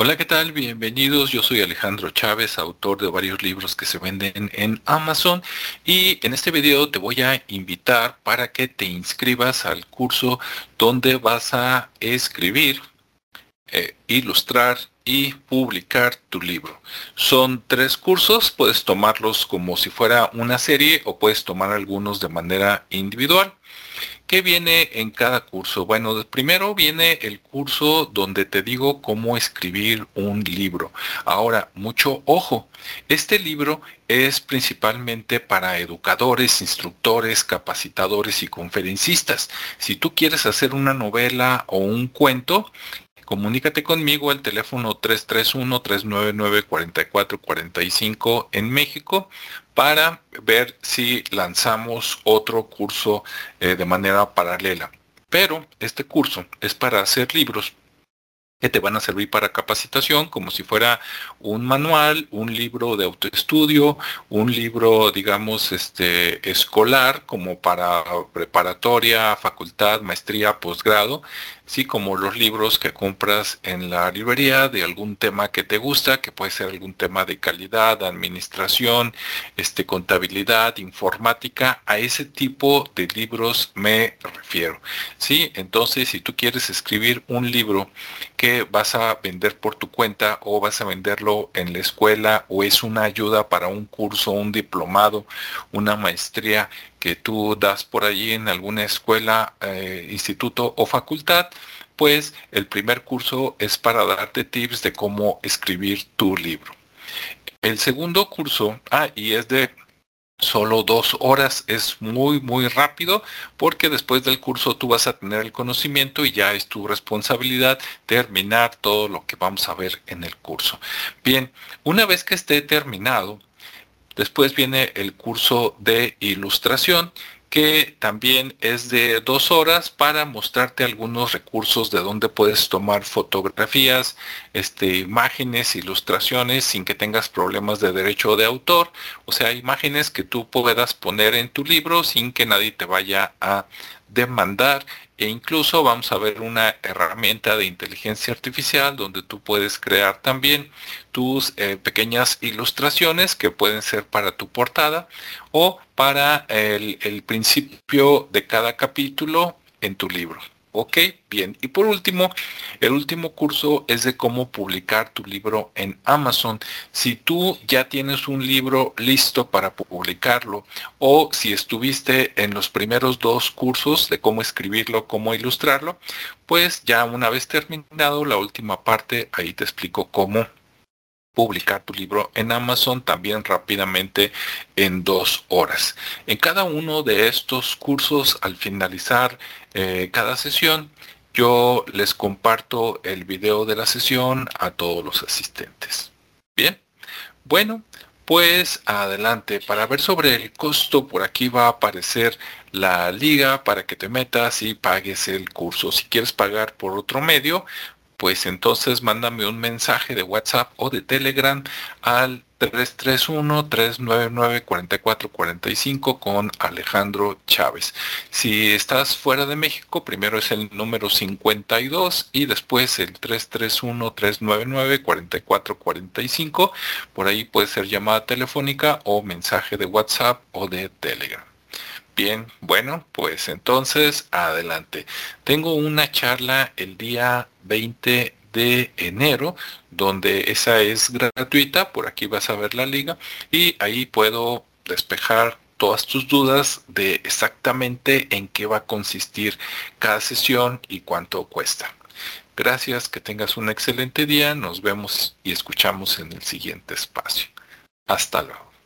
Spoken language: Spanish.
Hola, ¿qué tal? Bienvenidos. Yo soy Alejandro Chávez, autor de varios libros que se venden en Amazon y en este video te voy a invitar para que te inscribas al curso donde vas a escribir, eh, ilustrar y publicar tu libro. Son tres cursos, puedes tomarlos como si fuera una serie o puedes tomar algunos de manera individual. ¿Qué viene en cada curso? Bueno, primero viene el curso donde te digo cómo escribir un libro. Ahora, mucho ojo, este libro es principalmente para educadores, instructores, capacitadores y conferencistas. Si tú quieres hacer una novela o un cuento, comunícate conmigo al teléfono 331-399-4445 en México para ver si lanzamos otro curso eh, de manera paralela. Pero este curso es para hacer libros que te van a servir para capacitación, como si fuera un manual, un libro de autoestudio, un libro, digamos, este, escolar, como para preparatoria, facultad, maestría, posgrado, sí, como los libros que compras en la librería de algún tema que te gusta, que puede ser algún tema de calidad, administración, este, contabilidad, informática, a ese tipo de libros me refiero, sí. Entonces, si tú quieres escribir un libro que vas a vender por tu cuenta o vas a venderlo en la escuela o es una ayuda para un curso, un diplomado, una maestría que tú das por allí en alguna escuela, eh, instituto o facultad, pues el primer curso es para darte tips de cómo escribir tu libro. El segundo curso, ah, y es de solo dos horas, es muy, muy rápido porque después del curso tú vas a tener el conocimiento y ya es tu responsabilidad terminar todo lo que vamos a ver en el curso. Bien, una vez que esté terminado, Después viene el curso de ilustración que también es de dos horas para mostrarte algunos recursos de donde puedes tomar fotografías, este, imágenes, ilustraciones sin que tengas problemas de derecho de autor, o sea, imágenes que tú puedas poner en tu libro sin que nadie te vaya a demandar e incluso vamos a ver una herramienta de inteligencia artificial donde tú puedes crear también tus eh, pequeñas ilustraciones que pueden ser para tu portada o para el, el principio de cada capítulo en tu libro. Ok, bien. Y por último, el último curso es de cómo publicar tu libro en Amazon. Si tú ya tienes un libro listo para publicarlo o si estuviste en los primeros dos cursos de cómo escribirlo, cómo ilustrarlo, pues ya una vez terminado la última parte, ahí te explico cómo publicar tu libro en Amazon también rápidamente en dos horas. En cada uno de estos cursos, al finalizar eh, cada sesión, yo les comparto el video de la sesión a todos los asistentes. Bien, bueno, pues adelante. Para ver sobre el costo, por aquí va a aparecer la liga para que te metas y pagues el curso. Si quieres pagar por otro medio, pues entonces mándame un mensaje de WhatsApp o de Telegram al 331-399-4445 con Alejandro Chávez. Si estás fuera de México, primero es el número 52 y después el 331-399-4445. Por ahí puede ser llamada telefónica o mensaje de WhatsApp o de Telegram. Bien, bueno, pues entonces adelante. Tengo una charla el día 20 de enero, donde esa es gratuita, por aquí vas a ver la liga, y ahí puedo despejar todas tus dudas de exactamente en qué va a consistir cada sesión y cuánto cuesta. Gracias, que tengas un excelente día, nos vemos y escuchamos en el siguiente espacio. Hasta luego.